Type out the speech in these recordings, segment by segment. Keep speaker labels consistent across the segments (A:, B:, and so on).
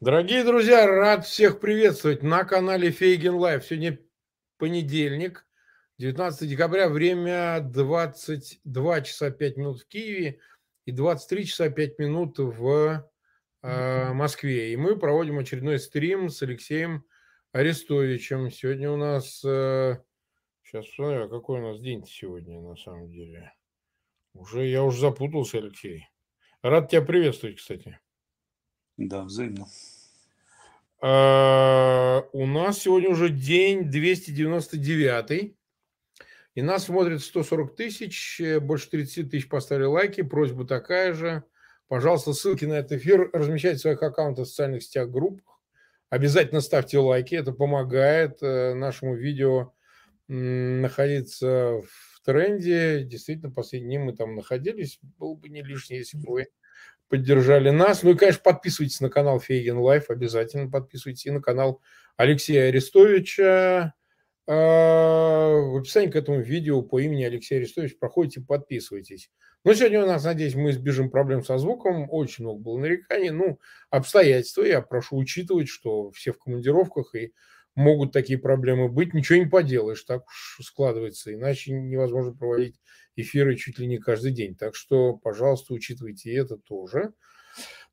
A: Дорогие друзья, рад всех приветствовать на канале Фейгин Live. Сегодня понедельник, 19 декабря, время 22 часа 5 минут в Киеве и 23 часа 5 минут в э, Москве. И мы проводим очередной стрим с Алексеем Арестовичем. Сегодня у нас... Э, сейчас посмотрю, а какой у нас день сегодня на самом деле. Уже я уже запутался, Алексей. Рад тебя приветствовать, кстати.
B: Да, взаимно.
A: А, у нас сегодня уже день 299. И нас смотрит 140 тысяч, э, больше 30 тысяч поставили лайки. Просьба такая же. Пожалуйста, ссылки на этот эфир размещайте в своих аккаунтах в социальных сетях, группах. Обязательно ставьте лайки, это помогает э, нашему видео находиться в тренде. Действительно, последние дни мы там находились. Было бы не лишнее, если бы вы поддержали нас. Ну и, конечно, подписывайтесь на канал Фейгин Live, обязательно подписывайтесь и на канал Алексея Арестовича. А, в описании к этому видео по имени Алексей Арестович проходите, подписывайтесь. Но сегодня у нас, надеюсь, мы избежим проблем со звуком. Очень много было нареканий. Ну, обстоятельства я прошу учитывать, что все в командировках и могут такие проблемы быть. Ничего не поделаешь, так уж складывается. Иначе невозможно проводить эфиры чуть ли не каждый день. Так что, пожалуйста, учитывайте это тоже.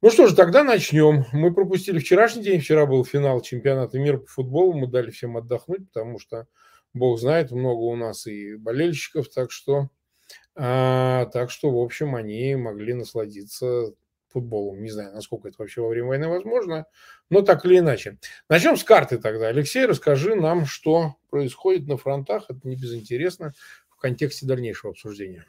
A: Ну что же, тогда начнем. Мы пропустили вчерашний день. Вчера был финал чемпионата мира по футболу. Мы дали всем отдохнуть, потому что, бог знает, много у нас и болельщиков. Так что, а, так что в общем, они могли насладиться футболом. Не знаю, насколько это вообще во время войны возможно, но так или иначе. Начнем с карты тогда. Алексей, расскажи нам, что происходит на фронтах. Это не безинтересно контексте дальнейшего обсуждения?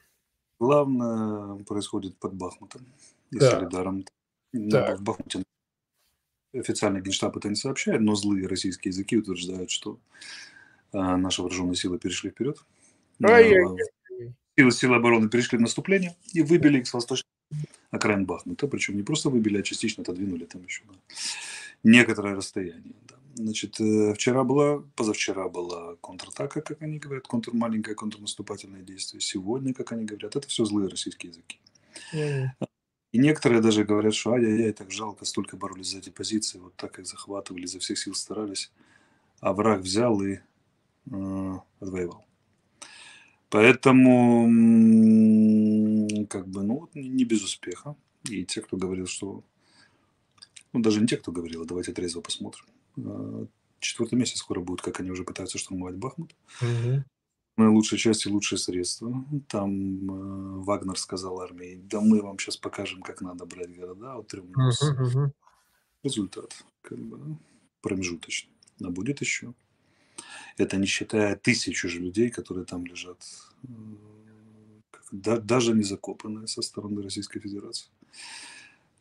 B: Главное происходит под Бахмутом и да. Солидаром. Да. В Бахмуте официальный генштаб это не сообщает, но злые российские языки утверждают, что а, наши вооруженные силы перешли вперед. А, силы, силы обороны перешли в наступление и выбили их с восточной окраин Бахмута. Причем не просто выбили, а частично отодвинули там еще на некоторое расстояние. Да. Значит, э, вчера была, позавчера была контратака, как они говорят, контр маленькое контрнаступательное действие. Сегодня, как они говорят, это все злые российские языки. Mm-hmm. И некоторые даже говорят, что ай-яй-яй, так жалко, столько боролись за эти позиции, вот так их захватывали, за всех сил старались, а враг взял и э, отвоевал. Поэтому, как бы, ну, не без успеха. И те, кто говорил, что... Ну, даже не те, кто говорил, а давайте трезво посмотрим. Э, четвертый месяц скоро будет, как они уже пытаются штурмовать Бахмут. Угу. Лучшие части, лучшие средства. Там э, Вагнер сказал армии, да мы вам сейчас покажем, как надо брать города от трех угу, угу. Результат как бы промежуточный. Но будет еще. Это не считая тысячу же людей, которые там лежат, э, да, даже не закопанные со стороны Российской Федерации.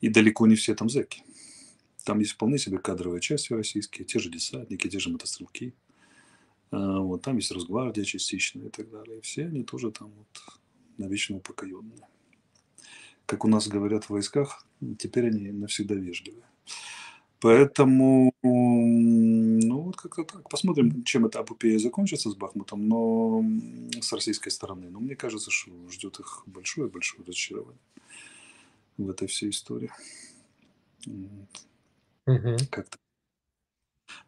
B: И далеко не все там зэки. Там есть вполне себе кадровые части российские, те же десантники, те же мотострелки. А, вот, там есть Росгвардия частично и так далее. Все они тоже там вот навечно упокоенные. Как у нас говорят в войсках, теперь они навсегда вежливые. Поэтому, ну вот как-то так. Посмотрим, чем эта апопея закончится с Бахмутом, но с российской стороны. Но мне кажется, что ждет их большое-большое разочарование в этой всей истории. Угу. Как-то.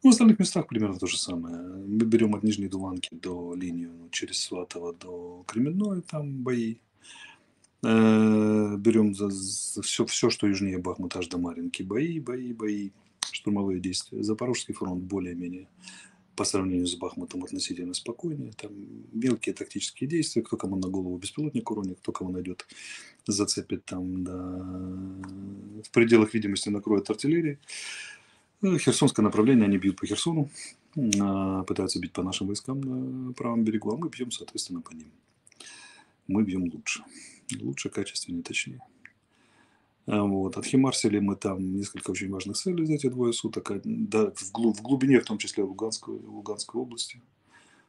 B: Ну, в остальных местах примерно то же самое. Мы берем от Нижней Дуванки до линии ну, через Сватово до Кременной, там бои. Э, берем за все, все, что южнее Бахмута, аж до Маринки. Бои, бои, бои. Штурмовые действия. Запорожский фронт более-менее по сравнению с Бахмутом относительно спокойнее. Там мелкие тактические действия, кто кому на голову беспилотник уронит, кто кому найдет, зацепит там, да, в пределах видимости накроет артиллерии. Ну, Херсонское направление, они бьют по Херсону, а, пытаются бить по нашим войскам на правом берегу, а мы бьем, соответственно, по ним. Мы бьем лучше. Лучше, качественнее, точнее. А, вот. Отхимарсили мы там несколько очень важных целей за эти двое суток. Да, в, глуб, в глубине, в том числе Луганской, Луганской области.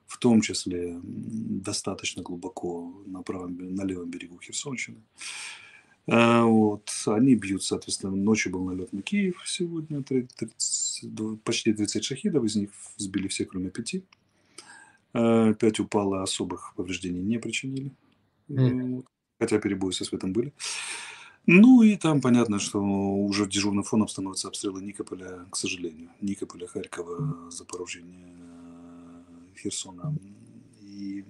B: В том числе достаточно глубоко на, правом, на левом берегу Херсонщины. А, вот. Они бьют, соответственно, ночью был налет на Киев сегодня. 30, почти 30 шахидов, из них сбили все, кроме пяти. А, пять упало, особых повреждений не причинили. Mm. Хотя перебои со светом были. Ну и там понятно, что уже дежурным фоном становятся обстрелы Никополя, к сожалению. Никополя, Харькова, Запорожья, Херсона. И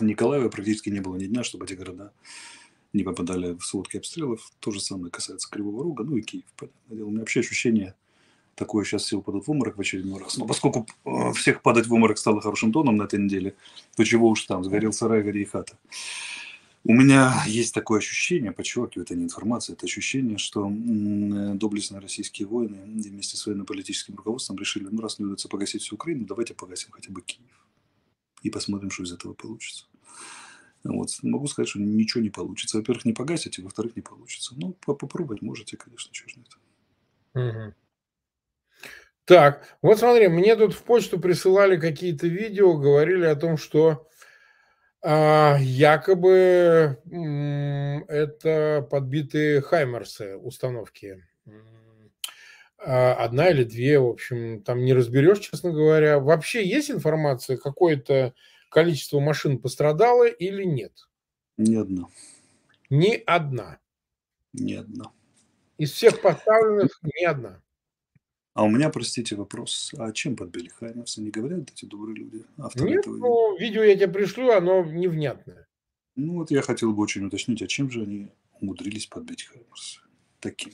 B: Николаева практически не было ни дня, чтобы эти города не попадали в сводки обстрелов. То же самое касается Кривого Рога, ну и Киев, понятное дело. У меня вообще ощущение такое, сейчас все упадут в обморок в очередной раз. Но поскольку э, всех падать в обморок стало хорошим тоном на этой неделе, то чего уж там, сгорел сарай, гори и хата. У меня есть такое ощущение, подчеркиваю, это не информация, это ощущение, что э, доблестные российские воины вместе с военно-политическим руководством решили, ну раз не удается погасить всю Украину, давайте погасим хотя бы Киев. И посмотрим, что из этого получится. Вот. Могу сказать, что ничего не получится. Во-первых, не погасите, во-вторых, не получится. Ну, попробовать можете, конечно, чего же.
A: Угу. Так, вот смотри, мне тут в почту присылали какие-то видео, говорили о том, что якобы это подбитые Хаймерсы установки. А, одна или две, в общем, там не разберешь, честно говоря. Вообще есть информация, какое-то количество машин пострадало или нет?
B: Ни одна.
A: Ни одна.
B: Ни одна.
A: Из всех поставленных ни одна.
B: А у меня, простите, вопрос. А чем подбили Хаймерса? Не говорят эти добрые люди?
A: Авторы Нет, этого ну, видео я тебе пришлю, оно невнятное.
B: Ну, вот я хотел бы очень уточнить, а чем же они умудрились подбить Хаймерса? Таким.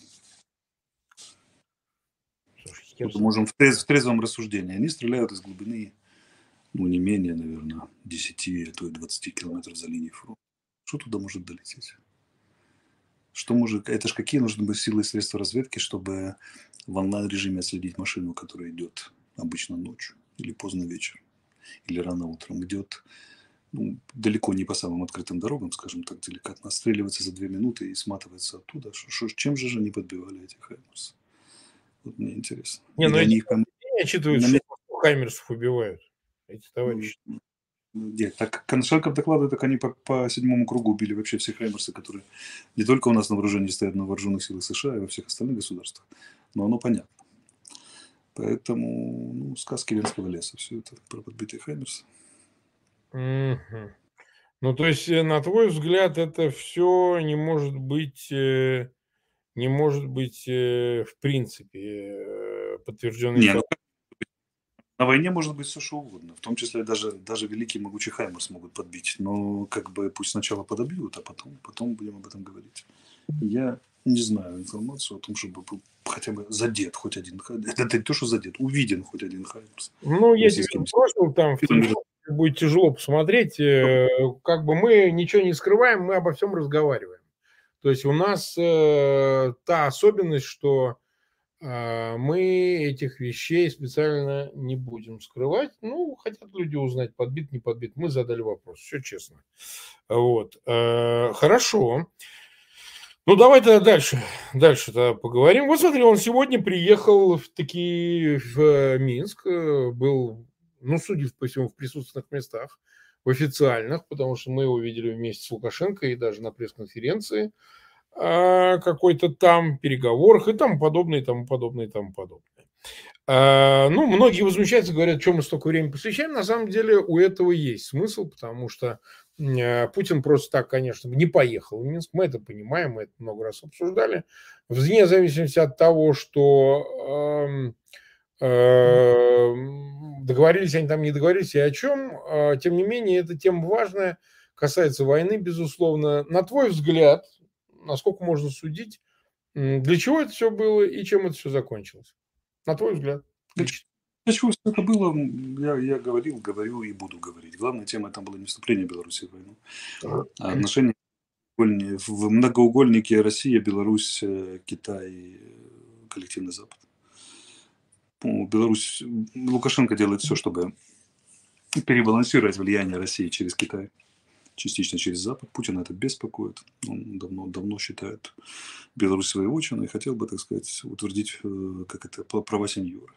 B: Слушай, вот можем в, трезв, в трезвом рассуждении. Они стреляют из глубины, ну, не менее, наверное, 10, а то и 20 километров за линией фронта. Что туда может долететь? Что может, это же какие нужны быть силы и средства разведки, чтобы в онлайн-режиме отследить машину, которая идет обычно ночью или поздно вечером, или рано утром, идет ну, далеко не по самым открытым дорогам, скажем так, деликатно, отстреливается за две минуты и сматывается оттуда. Шо, чем же они подбивали этих Хаймерс? Вот мне интересно.
A: Не, ну эти них... не отчитывают, что Хаймерсов убивают, эти товарищи.
B: Нет, так Коншенков докладывает, так они по, по седьмому кругу убили вообще все Хаймерсы, которые не только у нас на вооружении стоят на вооруженных силах США и во всех остальных государствах, но оно понятно. Поэтому ну, сказки Венского леса, все это про подбитые Хаймерсы.
A: Угу. Ну, то есть, э, на твой взгляд, это все не может быть, э, не может быть э, в принципе подтвержденной
B: Не, ну, на войне может быть все что угодно, в том числе даже, даже великий могучий Хаймерс могут подбить. Но как бы пусть сначала подобьют, а потом, потом будем об этом говорить. Я не знаю информацию о том, чтобы был хотя бы задет хоть один Хаймерс. Это не то, что задет, увиден хоть один Хаймерс.
A: Ну, там в телефоне, будет тяжело посмотреть. Э, как бы мы ничего не скрываем, мы обо всем разговариваем. То есть у нас э, та особенность, что мы этих вещей специально не будем скрывать. Ну, хотят люди узнать, подбит, не подбит. Мы задали вопрос, все честно. Вот. А, хорошо. Ну, давай тогда дальше, дальше тогда поговорим. Вот смотри, он сегодня приехал в таки в Минск, был, ну, судя по всему, в присутственных местах, в официальных, потому что мы его видели вместе с Лукашенко и даже на пресс-конференции. А, какой-то там переговорах и тому подобное, и тому подобное, и тому подобное. А, ну, многие возмущаются, говорят, что мы столько времени посвящаем. На самом деле у этого есть смысл, потому что а, Путин просто так, конечно, не поехал в Минск. Мы это понимаем, мы это много раз обсуждали. Вне зависимости от того, что договорились они там, не договорились и о чем, тем не менее, эта тема важная, касается войны, безусловно. На твой взгляд, насколько можно судить, для чего это все было и чем это все закончилось? На твой взгляд.
B: Для, для чего все это было, я, я говорил, говорю и буду говорить. Главная тема там было не вступление Беларуси в войну, а отношения в многоугольнике Россия, Беларусь, э, Китай, коллективный Запад. Беларусь, Лукашенко делает все, чтобы перебалансировать влияние России через Китай частично через Запад. Путин это беспокоит. Он давно, давно считает Беларусь своей отчиной и хотел бы, так сказать, утвердить э, как это, права сеньора.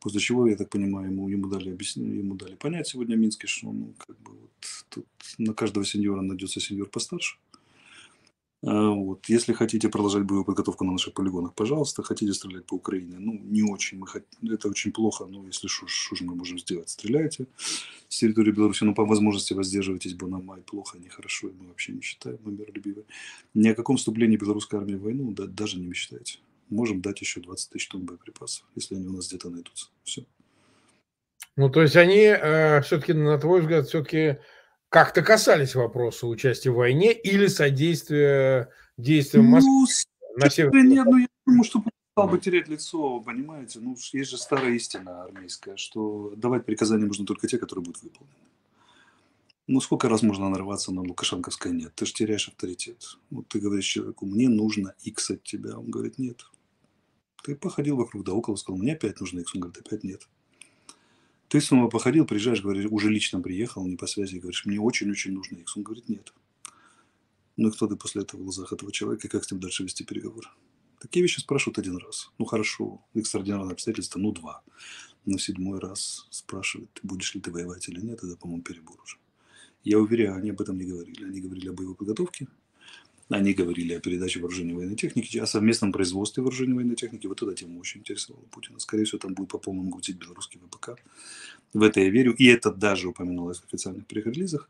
B: После чего, я так понимаю, ему, ему, дали, ему дали понять сегодня Минске, что ну, как бы вот, тут на каждого сеньора найдется сеньор постарше. А, вот. Если хотите продолжать боевую подготовку на наших полигонах, пожалуйста. Хотите стрелять по Украине, ну, не очень. Мы хот... Это очень плохо, но если что, же мы можем сделать? Стреляйте с территории Беларуси, но по возможности воздерживайтесь, бо нам май плохо, нехорошо, и мы вообще не считаем, мы миролюбивые. Ни о каком вступлении белорусской армии в войну да, даже не мечтайте. Можем дать еще 20 тысяч тонн боеприпасов, если они у нас где-то найдутся. Все.
A: Ну, то есть они э, все-таки, на твой взгляд, все-таки как-то касались вопроса участия в войне или содействия действиям
B: Москвы ну, на севере? Нет, ну я думаю, что стал бы терять лицо, понимаете? Ну, есть же старая истина армейская, что давать приказания можно только те, которые будут выполнены. Ну, сколько раз можно нарываться на Лукашенковское «нет»? Ты же теряешь авторитет. Вот ты говоришь человеку, мне нужно X от тебя. Он говорит, нет. Ты походил вокруг да около, сказал, мне опять нужно X. Он говорит, опять нет. Ты снова походил, приезжаешь, говоришь, уже лично приехал, не по связи, говоришь, мне очень-очень нужно X. Он говорит, нет. Ну и кто ты после этого в глазах этого человека, как с ним дальше вести переговоры? Такие вещи спрашивают один раз. Ну хорошо, экстраординарные обстоятельства, ну два. Но седьмой раз спрашивают, будешь ли ты воевать или нет, это, по-моему, перебор уже. Я уверяю, они об этом не говорили. Они говорили о боевой подготовке, они говорили о передаче вооружения военной техники, о совместном производстве вооружения военной техники. Вот эта тема очень интересовала Путина. Скорее всего, там будет по полному крутить белорусский ВПК. В это я верю. И это даже упоминалось в официальных пресс-релизах.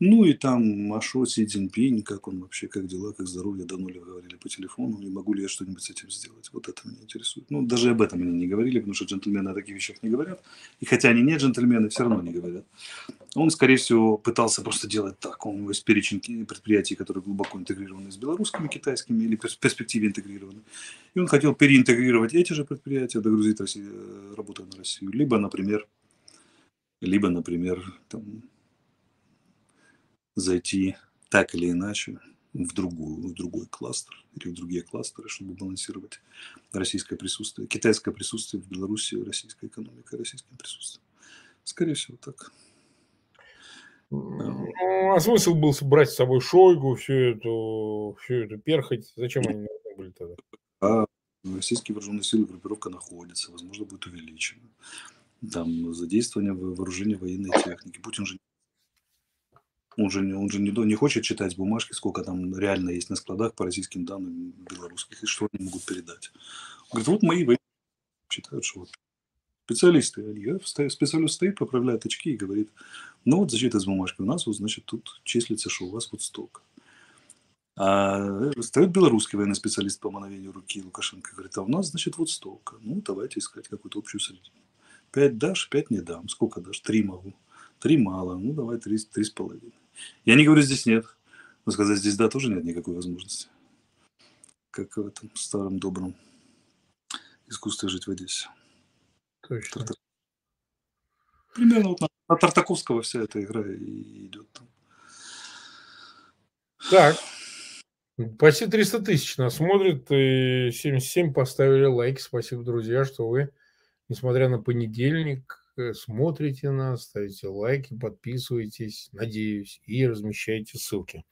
B: Ну и там Ашо Си Цзиньпинь, как он вообще, как дела, как здоровье, давно ли говорили по телефону, и могу ли я что-нибудь с этим сделать. Вот это меня интересует. Ну, даже об этом они не говорили, потому что джентльмены о таких вещах не говорят. И хотя они не джентльмены, все равно не говорят. Он, скорее всего, пытался просто делать так. Он, у него есть перечень предприятий, которые глубоко интегрированы с белорусскими, китайскими или в перспективе интегрированы. И он хотел переинтегрировать эти же предприятия, догрузить Россию, э, работу на Россию. Либо, например, либо, например, там, зайти так или иначе в, другую, в другой кластер или в другие кластеры, чтобы балансировать российское присутствие, китайское присутствие в Беларуси, российская экономика, российское присутствие. Скорее всего, так.
A: Ну, а смысл был брать с собой Шойгу, всю эту, всю эту перхоть? Зачем они нужны были тогда?
B: А российские вооруженные силы группировка находится, возможно, будет увеличена. Там задействование вооружения военной техники. Путин же он же, он же не, не хочет читать бумажки, сколько там реально есть на складах по российским данным белорусских, и что они могут передать. Он говорит, вот мои считают, что вот специалисты, они, специалист стоит, поправляет очки и говорит, ну вот защита из бумажки, у нас вот, значит, тут числится, что у вас вот столько. А стоит белорусский военный специалист по мановению руки Лукашенко, говорит, а у нас, значит, вот столько. Ну, давайте искать какую-то общую среднюю. Пять дашь, пять не дам. Сколько дашь? Три могу. Три мало. Ну, давай три, три с половиной. Я не говорю, здесь нет. Но сказать, здесь да, тоже нет никакой возможности. Как в этом старом добром искусстве жить в Одессе. Точно. Тартак... Примерно вот на, на Тартаковского вся эта игра и идет там.
A: Так. Почти 300 тысяч нас смотрит, и 77 поставили лайки. Спасибо, друзья, что вы, несмотря на понедельник, смотрите нас, ставите лайки, подписывайтесь, надеюсь, и размещайте ссылки.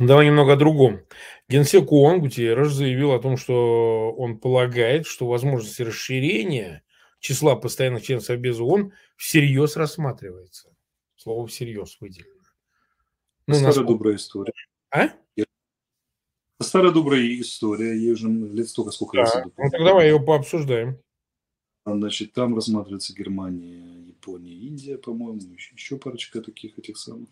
A: Давай немного о другом. Генсек ООН Гутиерреш заявил о том, что он полагает, что возможность расширения числа постоянных членов Совбеза ООН всерьез рассматривается. Слово «всерьез» выделено.
B: Ну, Старая насколько... добрая история. А? Старая добрая история. Ей уже лет столько, сколько
A: да. Ну, так давай ее пообсуждаем.
B: Значит, там рассматривается Германия, Япония, Индия, по-моему, еще, еще парочка таких этих самых.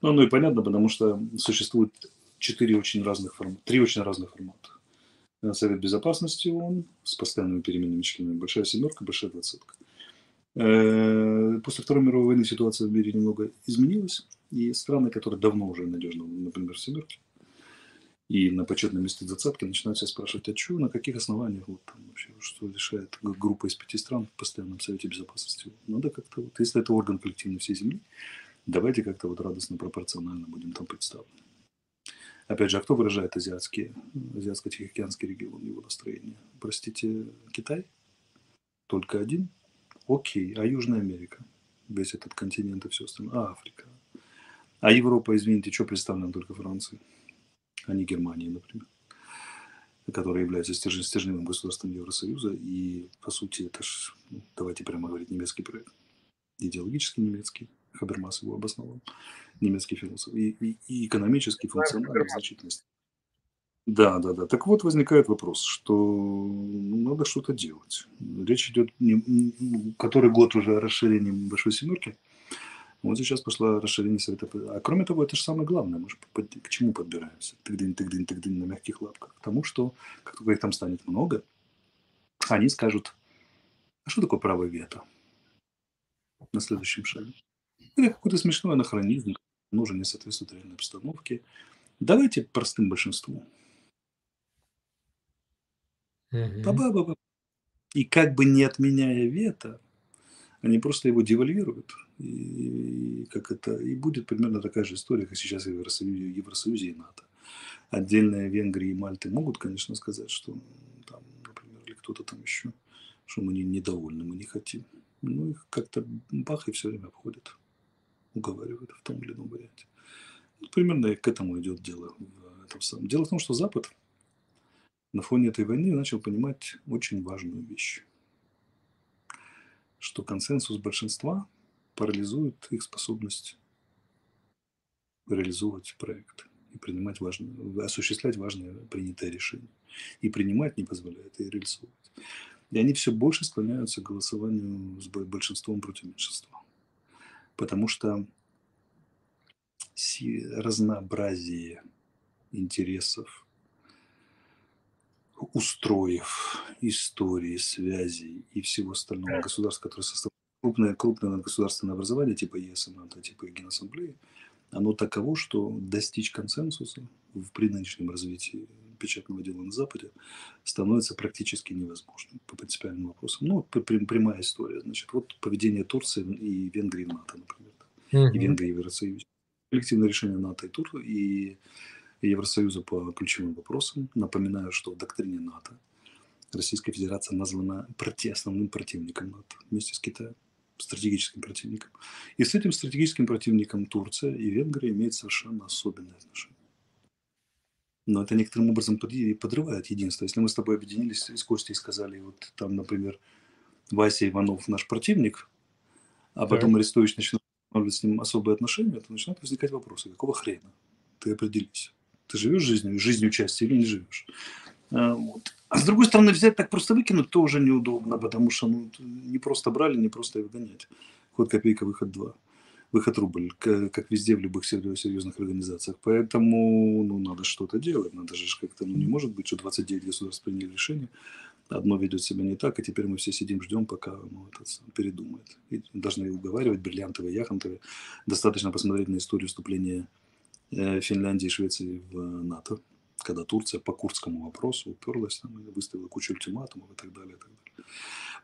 B: Ну, ну и понятно, потому что существует четыре очень разных формата, три очень разных формата. Совет Безопасности ООН с постоянными переменными членами, Большая Семерка, Большая Двадцатка. Э, после Второй мировой войны ситуация в мире немного изменилась, и страны, которые давно уже надежны, например, в Семерке, и на почетном месте двадцатки начинают себя спрашивать, а что, на каких основаниях вот там вообще, что решает группа из пяти стран в постоянном совете безопасности. Надо как-то, вот, если это орган коллективной всей Земли, давайте как-то вот радостно, пропорционально будем там представлены. Опять же, а кто выражает азиатские, азиатско-тихоокеанский регион, его настроение? Простите, Китай? Только один? Окей. А Южная Америка? Весь этот континент и все остальное? А Африка? А Европа, извините, что представлена только Францией? А не Германии, например, которая является стержень, стержневым государством Евросоюза. И, по сути, это ж, ну, давайте прямо говорить, немецкий проект. Идеологически немецкий, Хабермас его обосновал, немецкий философ, и, и, и экономический функциональной значительности. Да, да, да. Так вот, возникает вопрос, что надо что-то делать. Речь идет, не, который год уже о расширении Большой Семерки. Вот сейчас пошло расширение Совета. А кроме того, это же самое главное. Мы же к чему подбираемся? Тыгдын, тыгдын, тыгдын на мягких лапках. К тому, что как только их там станет много, они скажут, а что такое право вето на следующем шаге? Это какой-то смешной анахронизм, нужен не соответствует реальной обстановке. Давайте простым большинством. Угу. И как бы не отменяя вето, они просто его девальвируют. И, как это, и будет примерно такая же история, как сейчас в Евросоюзе, Евросоюзе и НАТО. Отдельные Венгрии и Мальты могут, конечно, сказать, что там, например, или кто-то там еще, что мы не, недовольны, мы не хотим. Ну, их как-то бах и все время обходят, уговаривают в том или ином варианте. Вот примерно к этому идет дело. В этом самом. Дело в том, что Запад на фоне этой войны начал понимать очень важную вещь, что консенсус большинства парализует их способность реализовывать проект и принимать важные, осуществлять важные принятые решения. И принимать не позволяет, и реализовывать. И они все больше склоняются к голосованию с большинством против меньшинства. Потому что разнообразие интересов устроев, истории, связей и всего остального государства, которое составляет крупное, крупное государственное образование, типа ЕС и НАТО, типа Генассамблеи, оно таково, что достичь консенсуса в при нынешнем развитии печатного дела на Западе становится практически невозможным по принципиальным вопросам. Ну, прямая история. Значит, вот поведение Турции и Венгрии в НАТО, например, mm-hmm. и Венгрии в Евросоюзе. Коллективное решение НАТО и Турции и Евросоюза по ключевым вопросам. Напоминаю, что в доктрине НАТО Российская Федерация названа основным противником НАТО вместе с Китаем, стратегическим противником. И с этим стратегическим противником Турция и Венгрия имеют совершенно особенные отношения. Но это некоторым образом подрывает единство. Если мы с тобой объединились с Костей и сказали, вот там, например, Вася Иванов наш противник, а потом Арестович начинает устанавливать с ним особые отношения, то начинают возникать вопросы. Какого хрена? Ты определись. Ты живешь жизнью, жизнью части или не живешь? А, вот. А с другой стороны, взять так просто выкинуть тоже неудобно, потому что ну, не просто брали, не просто и выгонять. Ход копейка, выход два. Выход рубль, как везде в любых серьезных организациях. Поэтому ну, надо что-то делать. Надо же как-то, ну не может быть, что 29 государств приняли решение, одно ведет себя не так, и теперь мы все сидим, ждем, пока ну, этот передумает. И должны уговаривать бриллиантовые, яхонтовые. Достаточно посмотреть на историю вступления Э, Финляндии и Швеции в НАТО, когда Турция по курдскому вопросу уперлась, там, выставила кучу ультиматумов и так далее. И так далее.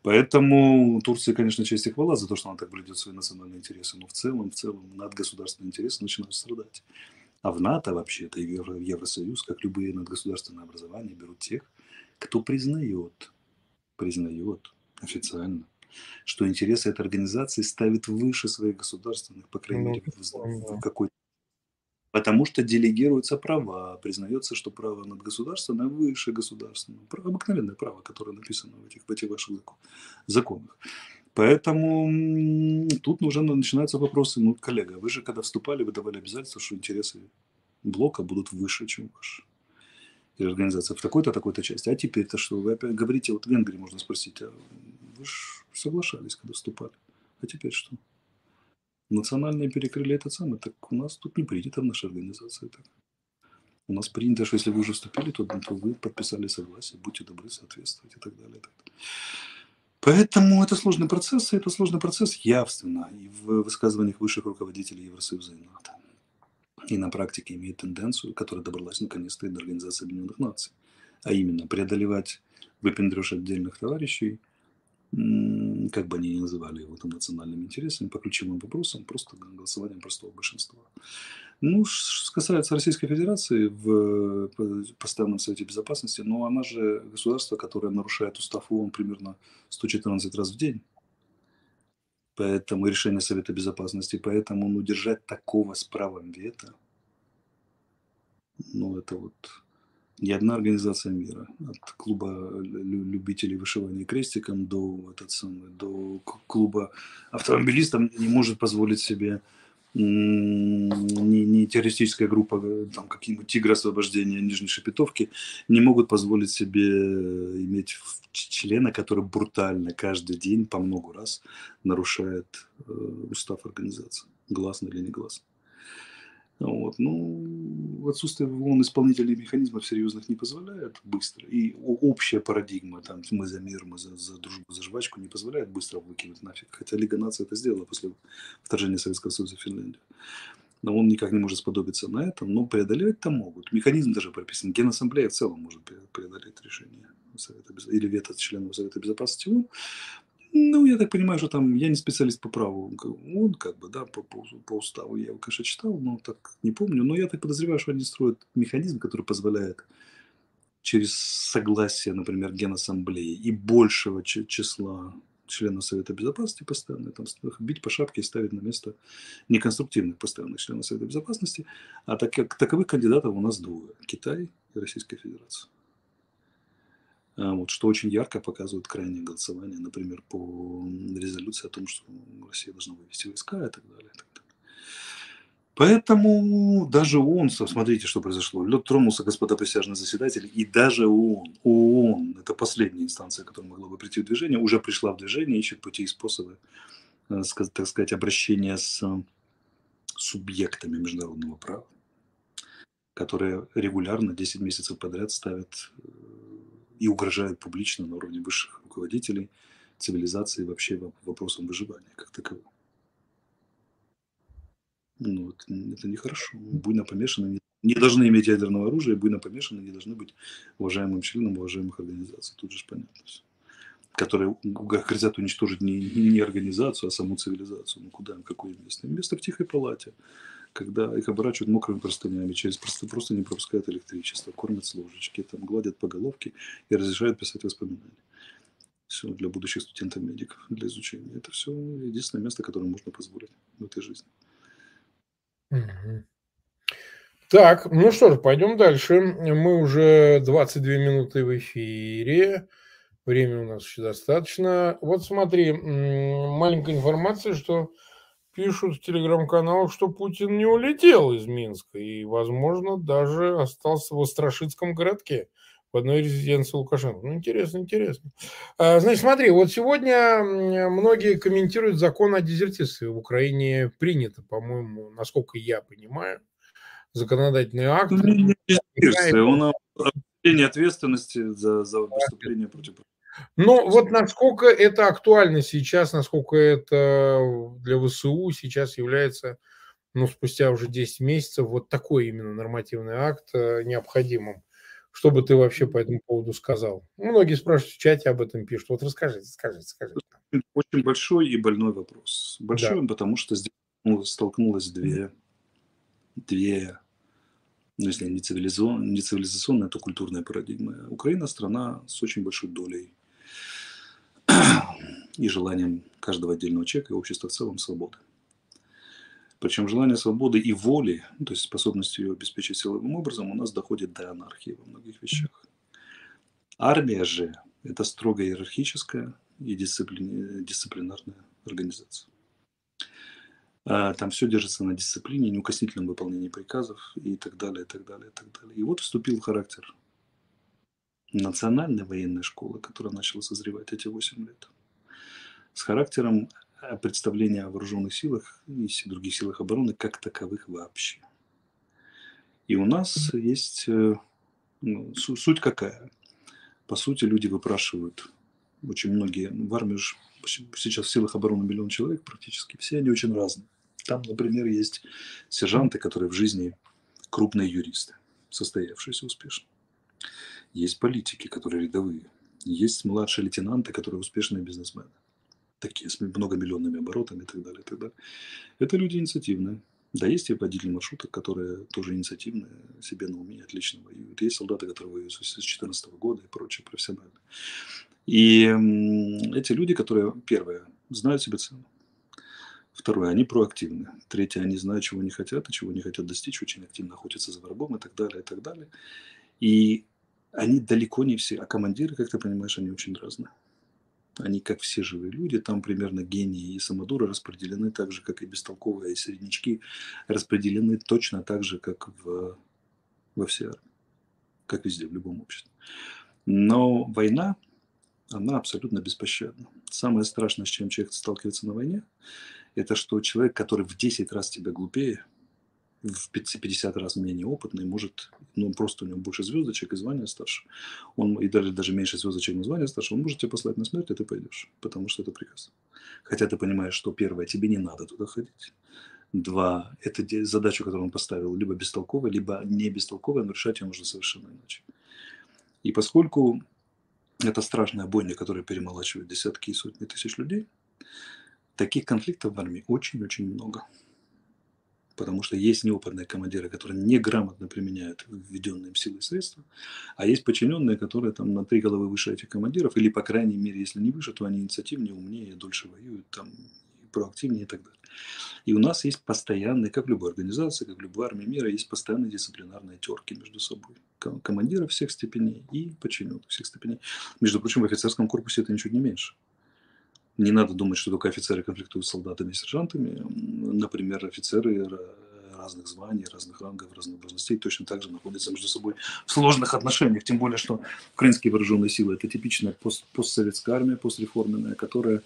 B: Поэтому Турции, конечно, честь и хвала за то, что она так блюдет свои национальные интересы, но в целом, в целом надгосударственные интересы начинают страдать. А в НАТО вообще, это Евросоюз, как любые надгосударственные образования, берут тех, кто признает, признает официально, что интересы этой организации ставит выше своих государственных, по крайней мере, в, в какой-то Потому что делегируются права, признается, что право над государством выше государственного. Обыкновенное право, которое написано в этих, в этих ваших законах. Поэтому тут уже начинаются вопросы. Ну, коллега, вы же когда вступали, вы давали обязательство, что интересы блока будут выше, чем ваши. Или организация в такой-то, такой-то части. А теперь-то что? Вы опять говорите, вот в Венгрии можно спросить, а вы же соглашались, когда вступали. А теперь что? Национальные перекрыли этот самый, так у нас тут не принято в нашей организации так. У нас принято, что если вы уже вступили, то, то вы подписали согласие, будьте добры соответствовать и так далее. Так. Поэтому это сложный процесс, и это сложный процесс явственно и в высказываниях высших руководителей Евросоюза и НАТО. И на практике имеет тенденцию, которая добралась наконец-то и до Организации Объединенных Наций. А именно преодолевать выпендреж отдельных товарищей как бы они ни называли его там национальными интересами, по ключевым вопросам, просто голосованием простого большинства. Ну, что касается Российской Федерации в постоянном Совете Безопасности, ну, она же государство, которое нарушает устав ООН примерно 114 раз в день. Поэтому решение Совета Безопасности, поэтому ну, держать такого с правом вето, ну, это вот ни одна организация мира, от клуба любителей вышивания крестиком до, этот самый, до клуба автомобилистов не может позволить себе не, не террористическая группа, там какие-нибудь тигры освобождения Нижней Шепетовки, не могут позволить себе иметь члена, который брутально каждый день по много раз нарушает э, устав организации, гласно или не гласно. Вот. Ну, отсутствие в ООН исполнительных механизмов серьезных не позволяет быстро. И общая парадигма, там, мы за мир, мы за, за дружбу, за жвачку, не позволяет быстро выкинуть нафиг. Хотя Лига наций это сделала после вторжения Советского Союза в Финляндию. Но он никак не может сподобиться на этом, но преодолеть там могут. Механизм даже прописан. Генассамблея в целом может преодолеть решение Совета или вето членов Совета Безопасности ООН. Ну, я так понимаю, что там, я не специалист по праву, он как бы, да, по, по, по уставу я его, конечно, читал, но так не помню. Но я так подозреваю, что они строят механизм, который позволяет через согласие, например, Генассамблеи и большего числа членов Совета Безопасности постоянно, там, бить по шапке и ставить на место неконструктивных постоянных членов Совета Безопасности. А так как таковых кандидатов у нас двое – Китай и Российская Федерация. А, вот, что очень ярко показывает крайнее голосование, например, по резолюции о том, что Россия должна вывести войска и так далее. И так далее. Поэтому даже ООН, смотрите, что произошло. Лед тронулся, господа присяжные заседатели, и даже ООН, ООН, это последняя инстанция, которая могла бы прийти в движение, уже пришла в движение, ищет пути и способы, э, так сказать, обращения с субъектами международного права, которые регулярно 10 месяцев подряд ставят э, и угрожают публично на уровне высших руководителей цивилизации вообще вопросом выживания как такового. Ну, это, это нехорошо. Буйно помешаны не, не должны иметь ядерного оружия, буйно помешаны не должны быть уважаемым членом уважаемых организаций. Тут же понятно все. Которые хотят уничтожить не, не организацию, а саму цивилизацию. Ну куда им, какое место? Место в тихой палате когда их оборачивают мокрыми простынями, через просто, просто не пропускают электричество, кормят с ложечки, там, гладят по головке и разрешают писать воспоминания. Все для будущих студентов-медиков, для изучения. Это все единственное место, которое можно позволить в этой жизни.
A: Так, ну что ж, пойдем дальше. Мы уже 22 минуты в эфире. Времени у нас еще достаточно. Вот смотри, маленькая информация, что пишут в телеграм-каналах, что Путин не улетел из Минска и, возможно, даже остался в Острашицком городке в одной резиденции Лукашенко. Ну, интересно, интересно. А, значит, смотри, вот сегодня многие комментируют закон о дезертирстве. В Украине принято, по-моему, насколько я понимаю, законодательный акт. Ну, не
B: дезертирстве, он определение ответственности за, за преступление против
A: ну, вот насколько это актуально сейчас, насколько это для ВСУ сейчас является, ну, спустя уже 10 месяцев, вот такой именно нормативный акт э, необходимым. Что бы ты вообще по этому поводу сказал? Многие спрашивают в чате об этом пишут. Вот расскажите, скажите, скажите.
B: Очень большой и больной вопрос. Большой, да. потому что здесь ну, столкнулось две, две ну, если не цивилизационная, не цивилизационная, то культурная парадигма. Украина страна с очень большой долей и желанием каждого отдельного человека и общества в целом свободы. Причем желание свободы и воли, ну, то есть способность ее обеспечить силовым образом, у нас доходит до анархии во многих вещах. Армия же – это строго иерархическая и дисциплин... дисциплинарная организация. А, там все держится на дисциплине, неукоснительном выполнении приказов и так далее, и так далее, и так далее. И вот вступил характер национальной военной школы, которая начала созревать эти 8 лет, с характером э, представления о вооруженных силах и других силах обороны как таковых вообще. И у нас есть э, ну, суть какая? По сути, люди выпрашивают, очень многие, в армии сейчас в силах обороны миллион человек практически, все они очень разные. Там, например, есть сержанты, которые в жизни крупные юристы, состоявшиеся успешно. Есть политики, которые рядовые. Есть младшие лейтенанты, которые успешные бизнесмены. Такие с многомиллионными оборотами и так далее, и так далее. Это люди инициативные. Да, есть и водители маршруток, которые тоже инициативные, себе на уме отлично воюют. Есть солдаты, которые воюют с 2014 года и прочие профессиональные. И эти люди, которые, первое, знают себе цену. Второе, они проактивны. Третье, они знают, чего не хотят и чего не хотят достичь, очень активно охотятся за врагом и так далее, и так далее. И они далеко не все, а командиры, как ты понимаешь, они очень разные. Они, как все живые люди, там примерно гении и самодуры распределены так же, как и бестолковые и среднячки, распределены точно так же, как в, во всей как везде, в любом обществе. Но война, она абсолютно беспощадна. Самое страшное, с чем человек сталкивается на войне, это что человек, который в 10 раз тебя глупее, в 50 раз менее опытный, может, ну, просто у него больше звездочек и звания старше. Он, и даже, даже меньше звездочек и звания старше, он может тебя послать на смерть, и ты пойдешь, потому что это приказ. Хотя ты понимаешь, что первое, тебе не надо туда ходить. Два, это задачу, которую он поставил, либо бестолковая, либо не бестолковая, но решать ее нужно совершенно иначе. И поскольку это страшная бойня, которая перемолачивает десятки и сотни тысяч людей, таких конфликтов в армии очень-очень много потому что есть неопытные командиры, которые неграмотно применяют введенные им силы и средства, а есть подчиненные, которые там на три головы выше этих командиров, или, по крайней мере, если не выше, то они инициативнее, умнее, дольше воюют, там, проактивнее и так далее. И у нас есть постоянные, как в любой организации, как в любой армии мира, есть постоянные дисциплинарные терки между собой. Командиров всех степеней и подчиненных всех степеней. Между прочим, в офицерском корпусе это ничуть не меньше. Не надо думать, что только офицеры конфликтуют с солдатами и сержантами. Например, офицеры разных званий, разных рангов, разных должностей точно так же находятся между собой в сложных отношениях. Тем более, что украинские вооруженные силы – это типичная пост постсоветская армия, постреформенная, которая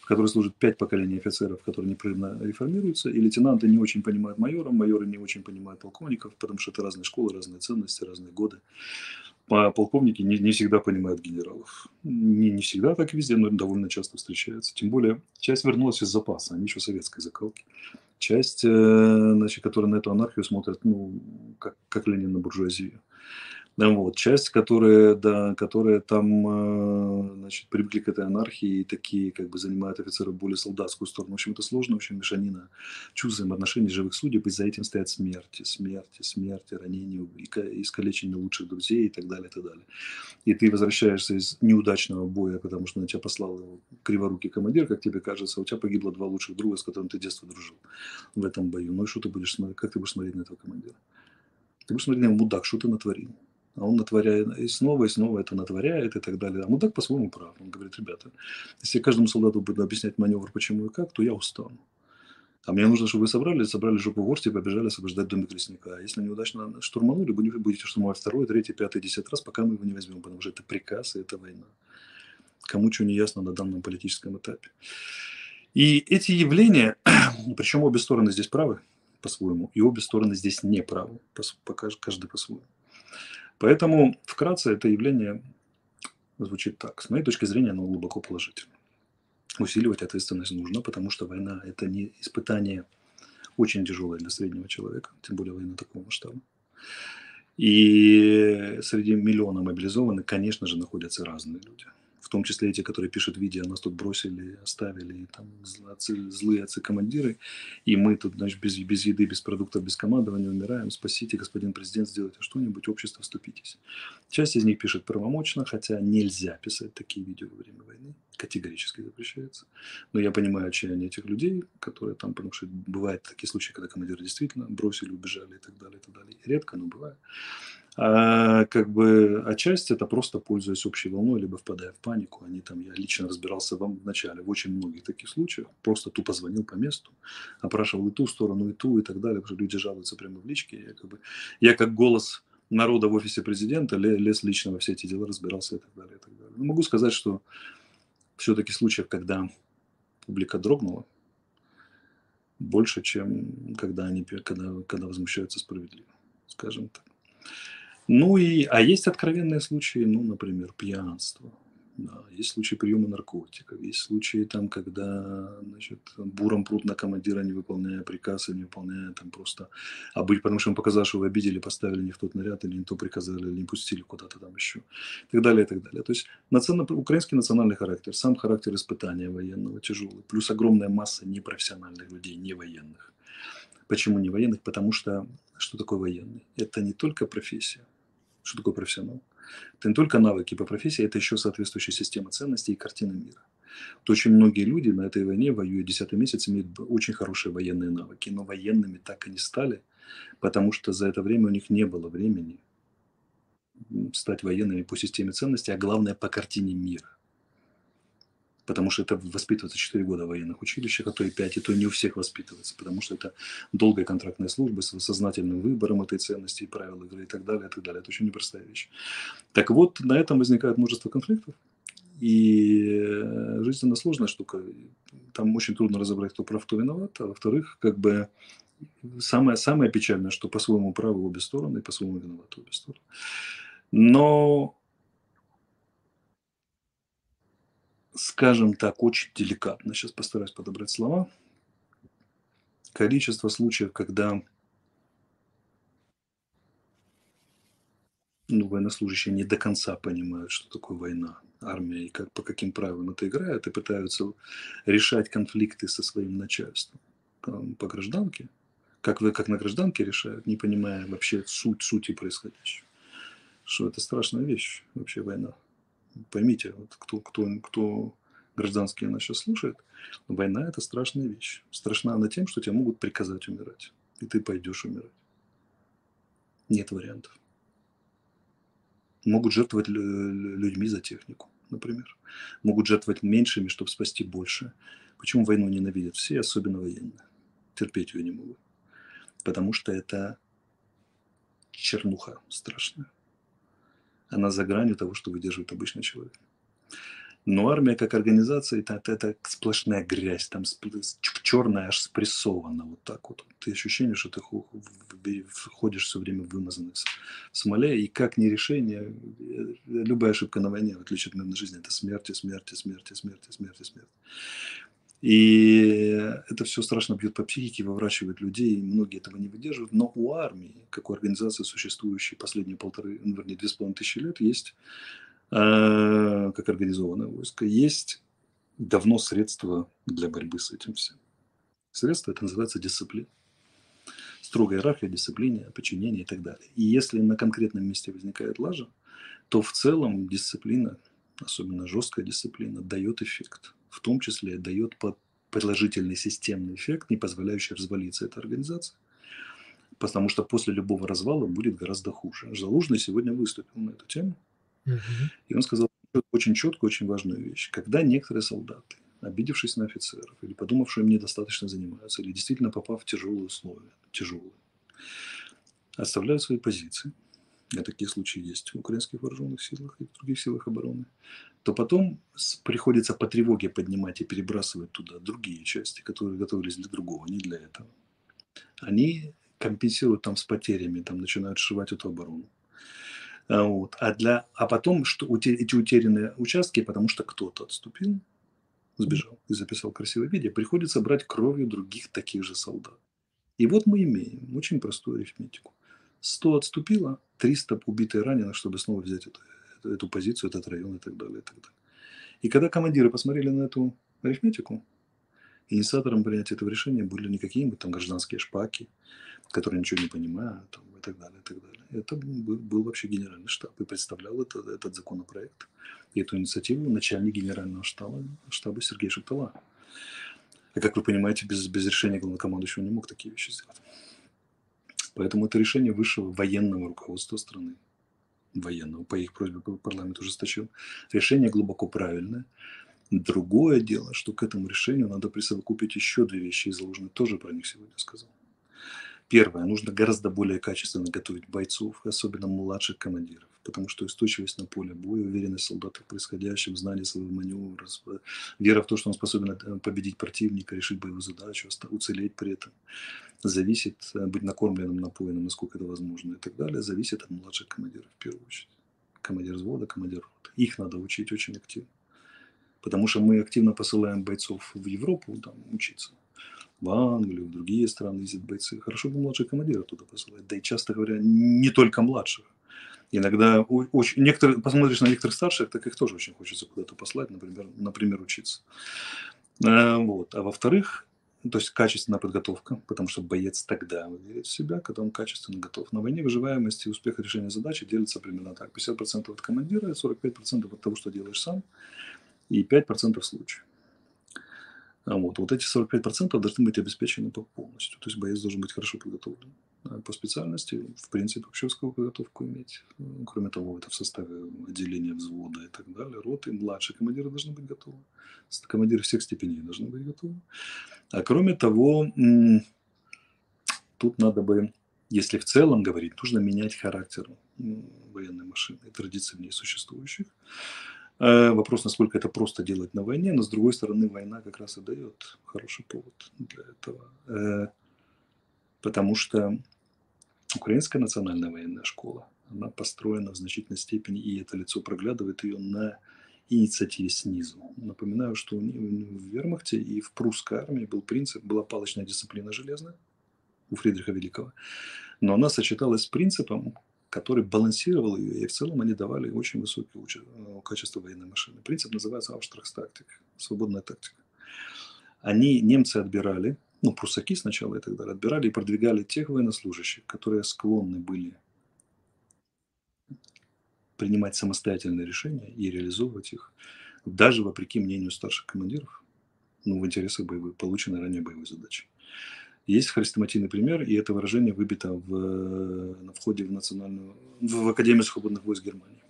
B: в которой служит пять поколений офицеров, которые непрерывно реформируются, и лейтенанты не очень понимают майоров, майоры не очень понимают полковников, потому что это разные школы, разные ценности, разные годы полковники не, не всегда понимают генералов. Не, не всегда так везде, но довольно часто встречается. Тем более, часть вернулась из запаса, они еще советской закалки. Часть, э, значит, которая на эту анархию смотрит, ну, как, как Ленин на буржуазию. Вот, часть, которая, да, которая там, э, значит, привыкли к этой анархии и такие, как бы, занимают офицеры более солдатскую сторону. В общем, это сложно, в общем, мешанина чувств взаимоотношений живых судеб, и за этим стоят смерти, смерти, смерти, ранения, искалечение лучших друзей и так далее, и так далее. И ты возвращаешься из неудачного боя, потому что на тебя послал криворукий командир, как тебе кажется, у тебя погибло два лучших друга, с которыми ты детство дружил в этом бою. Ну и что ты будешь смотреть, как ты будешь смотреть на этого командира? Ты будешь смотреть на него, мудак, что ты натворил? А он натворяет, и снова, и снова это натворяет и так далее. А мудак по-своему прав. Он говорит, ребята, если каждому солдату буду объяснять маневр, почему и как, то я устану. А мне нужно, чтобы вы собрали, собрали жопу в горсти и побежали освобождать домик лесника. А если неудачно штурманули, вы будете штурмовать второй, третий, пятый, десятый раз, пока мы его не возьмем, потому что это приказ и это война. Кому что не ясно на данном политическом этапе. И эти явления, причем обе стороны здесь правы по-своему, и обе стороны здесь не правы, каждый по-своему. Поэтому вкратце это явление звучит так. С моей точки зрения, оно глубоко положительное. Усиливать ответственность нужно, потому что война – это не испытание очень тяжелое для среднего человека, тем более война такого масштаба. И среди миллиона мобилизованных, конечно же, находятся разные люди – том числе эти, которые пишут видео, нас тут бросили, оставили, и там злые отцы-командиры, и мы тут, значит, без, без еды, без продуктов, без командования умираем, спасите, господин президент, сделайте что-нибудь, общество, вступитесь. Часть из них пишет правомочно, хотя нельзя писать такие видео во время войны, категорически запрещается. Но я понимаю отчаяние этих людей, которые там, потому что бывают такие случаи, когда командиры действительно бросили, убежали и так далее, и так далее. Редко, но бывает. А, как бы отчасти это просто пользуясь общей волной, либо впадая в панику. Они там, я лично разбирался вам в начале в очень многих таких случаях, просто тупо звонил по месту, опрашивал и ту сторону, и ту, и так далее, потому что люди жалуются прямо в личке. Я как, бы, я как голос народа в офисе президента лез лично во все эти дела, разбирался и так далее. И так далее. Но могу сказать, что все-таки случаев, когда публика дрогнула, больше, чем когда они когда, когда возмущаются справедливо, скажем так. Ну и, а есть откровенные случаи, ну, например, пьянство. Да, есть случаи приема наркотиков, есть случаи там, когда значит, буром прут на командира, не выполняя приказы, не выполняя там просто, а быть, потому что он показал, что вы обидели, поставили не в тот наряд, или не то приказали, или не пустили куда-то там еще, и так далее, и так далее. То есть национ... украинский национальный характер, сам характер испытания военного тяжелый, плюс огромная масса непрофессиональных людей, не военных. Почему не военных? Потому что что такое военный? Это не только профессия, что такое профессионал? Это не только навыки по профессии, это еще соответствующая система ценностей и картина мира. То очень многие люди на этой войне, воюя десятый месяц, имеют очень хорошие военные навыки, но военными так и не стали, потому что за это время у них не было времени стать военными по системе ценностей, а главное по картине мира. Потому что это воспитывается 4 года в военных училищах, а то и 5, и то не у всех воспитывается, потому что это долгая контрактная служба с сознательным выбором этой ценности и правил игры и так далее, и так далее. Это очень непростая вещь. Так вот, на этом возникает множество конфликтов. И э, жизненно сложная штука. Там очень трудно разобрать, кто прав, кто виноват. А во-вторых, как бы самое, самое печальное, что по-своему правы обе стороны, и по-своему виноваты обе стороны. Но, скажем так, очень деликатно, сейчас постараюсь подобрать слова, количество случаев, когда ну, военнослужащие не до конца понимают, что такое война, армия и как, по каким правилам это играет, и пытаются решать конфликты со своим начальством по гражданке, как, вы, как на гражданке решают, не понимая вообще суть, сути происходящего. Что это страшная вещь, вообще война. Поймите, вот кто, кто, кто гражданские нас сейчас слушает, война – это страшная вещь. Страшна она тем, что тебе могут приказать умирать, и ты пойдешь умирать. Нет вариантов. Могут жертвовать людьми за технику, например. Могут жертвовать меньшими, чтобы спасти больше. Почему войну ненавидят все, особенно военные? Терпеть ее не могут потому что это чернуха страшная. Она за гранью того, что выдерживает обычный человек. Но армия как организация, это, это сплошная грязь, там черная аж спрессована вот так вот. Ты ощущение, что ты ходишь все время вымазанный в смоле, и как не решение, э, любая ошибка на войне, в отличие от мирной жизни, это смерть, смерть, смерть, смерть, смерть, смерть. И это все страшно бьет по психике, выворачивает людей, многие этого не выдерживают. Но у армии, как у организации, существующей последние полторы, ну, вернее, две с половиной тысячи лет, есть, э, как организованное войско, есть давно средства для борьбы с этим всем. Средство это называется дисциплина. Строгая иерархия, дисциплина, подчинение и так далее. И если на конкретном месте возникает лажа, то в целом дисциплина, особенно жесткая дисциплина, дает эффект в том числе дает положительный системный эффект, не позволяющий развалиться этой организации. Потому что после любого развала будет гораздо хуже. Залужный сегодня выступил на эту тему. Угу. И он сказал очень четко, очень важную вещь. Когда некоторые солдаты, обидевшись на офицеров, или подумав, что им недостаточно занимаются, или действительно попав в тяжелые условия, тяжелые, оставляют свои позиции, а такие случаи есть в украинских вооруженных силах и в других силах обороны, то потом приходится по тревоге поднимать и перебрасывать туда другие части, которые готовились для другого, не для этого. Они компенсируют там с потерями, там начинают сшивать эту оборону. А, вот. А, для, а потом что, эти утерянные участки, потому что кто-то отступил, сбежал и записал красивое видео, приходится брать кровью других таких же солдат. И вот мы имеем очень простую арифметику. 100 отступило, 300 убитые раненых, чтобы снова взять эту, эту позицию, этот район и так далее. И, так далее. и когда командиры посмотрели на эту арифметику, инициатором принятия этого решения были не какие-нибудь там гражданские шпаки, которые ничего не понимают там, и так далее, и так далее. Это был, был вообще генеральный штаб и представлял это, этот законопроект и эту инициативу начальник генерального штаба, штаба Сергей Шептала. И, как вы понимаете, без, без решения главнокомандующего не мог такие вещи сделать. Поэтому это решение высшего военного руководства страны. Военного. По их просьбе парламент ужесточил. Решение глубоко правильное. Другое дело, что к этому решению надо присовокупить еще две вещи, и Залужный тоже про них сегодня сказал. Первое, нужно гораздо более качественно готовить бойцов, особенно младших командиров, потому что устойчивость на поле боя, уверенность солдата в происходящем, знание своего маневра, вера в то, что он способен э, победить противника, решить боевую задачу, уцелеть при этом, зависит, э, быть накормленным, напоенным, насколько это возможно и так далее, зависит от младших командиров в первую очередь. Командир взвода, командир роты. Их надо учить очень активно. Потому что мы активно посылаем бойцов в Европу там, учиться в Англию, в другие страны ездят бойцы. Хорошо бы младших командиров туда посылать. Да и, часто говоря, не только младших. Иногда очень, некоторые, посмотришь на некоторых старших, так их тоже очень хочется куда-то послать, например, например учиться. А, вот. А во-вторых, то есть качественная подготовка, потому что боец тогда верит в себя, когда он качественно готов. На войне выживаемость и успех решения задачи делится примерно так. 50% от командира, 45% от того, что делаешь сам, и 5% случаев. А вот, вот эти 45% должны быть обеспечены полностью. То есть боец должен быть хорошо подготовлен. а по специальности, в принципе, общевскую подготовку иметь. Кроме того, это в составе отделения взвода и так далее. Роты, младшие командиры должны быть готовы. Командиры всех степеней должны быть готовы. А кроме того, тут надо бы, если в целом говорить, нужно менять характер военной машины и традиций в существующих. Э, вопрос, насколько это просто делать на войне, но с другой стороны, война как раз и дает хороший повод для этого. Э, потому что Украинская национальная военная школа, она построена в значительной степени, и это лицо проглядывает ее на инициативе снизу. Напоминаю, что в вермахте и в прусской армии был принцип, была палочная дисциплина железная у Фридриха Великого, но она сочеталась с принципом, который балансировал ее, и в целом они давали очень высокие э, качество военной машины. Принцип называется Auftrags-тактик, свободная тактика. Они, немцы отбирали, ну, прусаки сначала и так далее, отбирали и продвигали тех военнослужащих, которые склонны были принимать самостоятельные решения и реализовывать их, даже вопреки мнению старших командиров, ну, в интересах боевой, полученной ранее боевой задачи. Есть хрестоматийный пример, и это выражение выбито в, на входе в национальную, в Академию свободных войск Германии.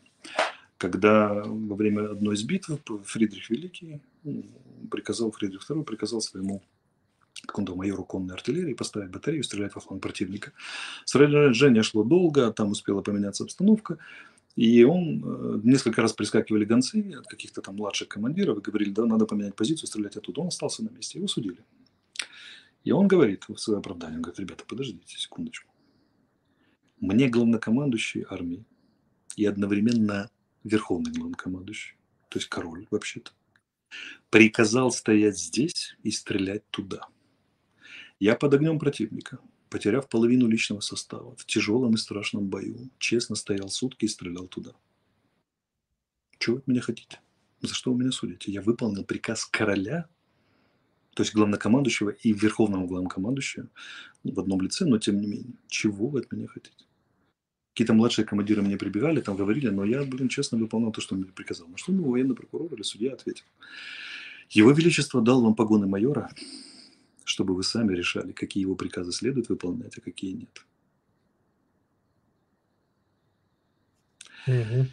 B: Когда во время одной из битв Фридрих Великий приказал, Фридрих II приказал своему какому-то майору конной артиллерии поставить батарею, стрелять во фланг противника. Сражение шло долго, там успела поменяться обстановка, и он, э, несколько раз прискакивали гонцы от каких-то там младших командиров и говорили, да, надо поменять позицию, стрелять оттуда. Он остался на месте, его судили. И он говорит в свое оправдание, он говорит, ребята, подождите секундочку. Мне главнокомандующий армии и одновременно верховный главнокомандующий, то есть король вообще-то, приказал стоять здесь и стрелять туда. Я под огнем противника, потеряв половину личного состава, в тяжелом и страшном бою, честно стоял сутки и стрелял туда. Чего вы от меня хотите? За что вы меня судите? Я выполнил приказ короля то есть главнокомандующего и верховного главнокомандующего в одном лице, но тем не менее. Чего вы от меня хотите? Какие-то младшие командиры мне прибегали, там говорили, но я, блин, честно выполнял то, что он мне приказал. На что ему военный прокурор или судья ответил. Его Величество дал вам погоны майора, чтобы вы сами решали, какие его приказы следует выполнять, а какие нет. Угу.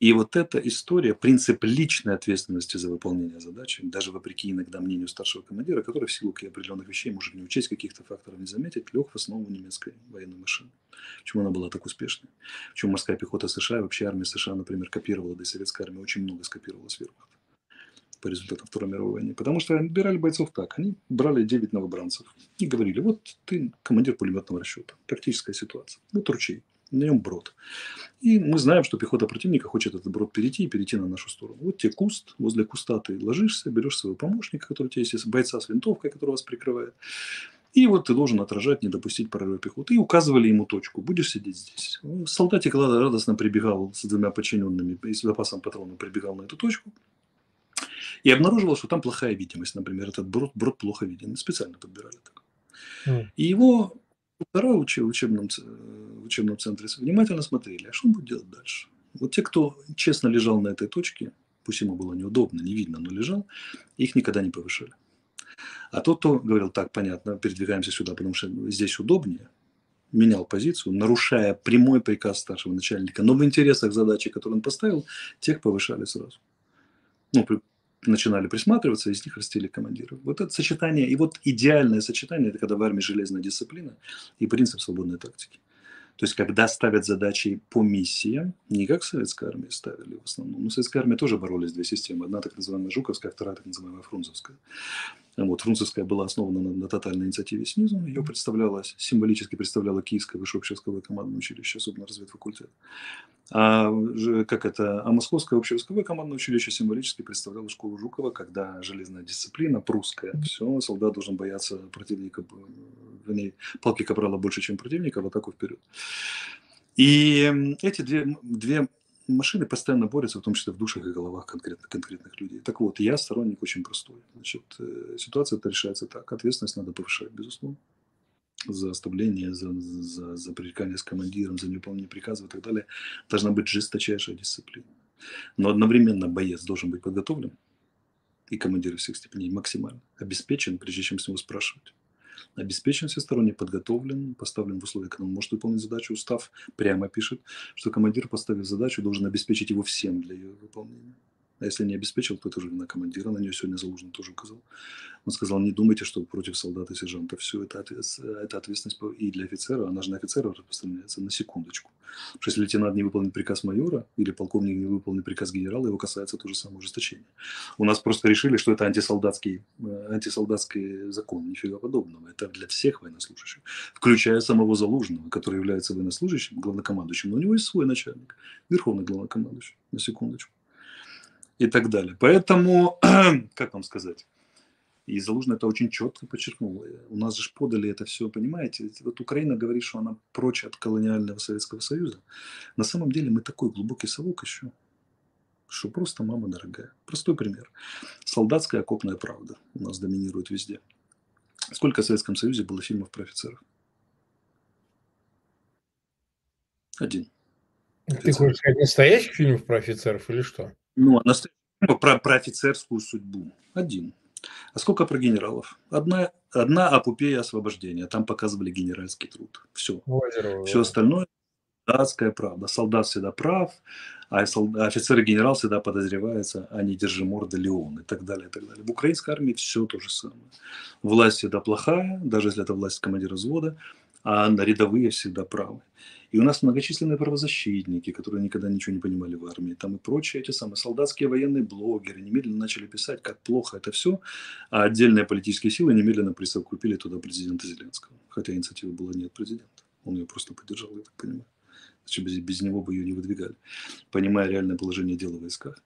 B: И вот эта история, принцип личной ответственности за выполнение задачи, даже вопреки иногда мнению старшего командира, который в силу определенных вещей может не учесть каких-то факторов, не заметить, лег в основу немецкой военной машины. Почему она была так успешной? Почему морская пехота США, вообще армия США, например, копировала, да и советская армия очень много скопировала с вермахта по результатам Второй мировой войны. Потому что отбирали бойцов так. Они брали 9 новобранцев и говорили, вот ты командир пулеметного расчета, тактическая ситуация, вот ручей на нем брод. И мы знаем, что пехота противника хочет этот брод перейти и перейти на нашу сторону. Вот тебе куст, возле куста ты ложишься, берешь своего помощника, который у тебя есть, бойца с винтовкой, который вас прикрывает. И вот ты должен отражать, не допустить прорыва пехоты. И указывали ему точку. Будешь сидеть здесь. Солдатик радостно прибегал с двумя подчиненными и с запасом патронов прибегал на эту точку. И обнаруживал, что там плохая видимость. Например, этот брод, брод плохо виден. Специально подбирали так. Mm. И его Второе в учебном, в учебном центре внимательно смотрели, а что он будет делать дальше. Вот те, кто честно лежал на этой точке, пусть ему было неудобно, не видно, но лежал, их никогда не повышали. А тот, кто говорил, так, понятно, передвигаемся сюда, потому что здесь удобнее, менял позицию, нарушая прямой приказ старшего начальника, но в интересах задачи, которую он поставил, тех повышали сразу. Ну, начинали присматриваться, из них растили командиров. Вот это сочетание, и вот идеальное сочетание, это когда в армии железная дисциплина и принцип свободной тактики. То есть, когда ставят задачи по миссиям, не как в советской армии ставили в основном. Но в советской армии тоже боролись две системы. Одна так называемая Жуковская, вторая так называемая Фрунзовская. Вот, Фрунзовская была основана на, на тотальной инициативе снизу. Ее представляла, символически представляла Киевское высшее общевойсковое командное училище, особенно разведфакультет. А, как это, а Московское общевойсковое командное училище символически представляло школу Жукова, когда железная дисциплина прусская. Все, солдат должен бояться противника, в ней палки капрала больше, чем противника, в атаку вперед. И эти две, две машины постоянно борются, в том числе в душах и головах конкретно, конкретных людей. Так вот, я сторонник очень простой. Значит, э, ситуация это решается так. Ответственность надо повышать, безусловно. За оставление, за, за, за пререкание с командиром, за невыполнение приказов и так далее. Должна быть жесточайшая дисциплина. Но одновременно боец должен быть подготовлен, и командиры всех степеней максимально обеспечен, прежде чем с него спрашивать. Обеспечен всесторонне подготовлен, поставлен в условия, когда он может выполнить задачу. Устав прямо пишет, что командир, поставив задачу, должен обеспечить его всем для ее выполнения. А если не обеспечил, то это уже вина командира. На нее сегодня Залужный тоже указал. Он сказал, не думайте, что против солдат и сержанта все это, это ответственность и для офицера, она же на офицера распространяется на секундочку. Потому что если лейтенант не выполнит приказ майора или полковник не выполнит приказ генерала, его касается то же самое ужесточение. У нас просто решили, что это антисолдатский, э, антисолдатский закон. Нифига подобного. Это для всех военнослужащих, включая самого Залужного, который является военнослужащим, главнокомандующим. Но у него есть свой начальник, верховный главнокомандующий, на секундочку и так далее. Поэтому, как вам сказать, и Залужный это очень четко подчеркнул. У нас же подали это все, понимаете? Вот Украина говорит, что она прочь от колониального Советского Союза. На самом деле мы такой глубокий совок еще, что просто мама дорогая. Простой пример. Солдатская окопная правда у нас доминирует везде. Сколько в Советском Союзе было фильмов про офицеров? Один.
A: Ты хочешь сказать настоящих фильмов про офицеров или что?
B: Ну, а ну, про, про офицерскую судьбу. Один. А сколько про генералов? Одна, одна апупея освобождения. Там показывали генеральский труд. Все. Озеро, Все остальное солдатская правда. Солдат всегда прав, а офицер и генерал всегда подозревается, а не держи морда Леон и так далее, и так далее. В украинской армии все то же самое. Власть всегда плохая, даже если это власть командира взвода, а рядовые всегда правы. И у нас многочисленные правозащитники, которые никогда ничего не понимали в армии, там и прочие эти самые солдатские военные блогеры немедленно начали писать, как плохо это все, а отдельные политические силы немедленно присовокупили туда президента Зеленского. Хотя инициативы была не от президента. Он ее просто поддержал, я так понимаю. Значит, без, без него бы ее не выдвигали, понимая реальное положение дела в войсках.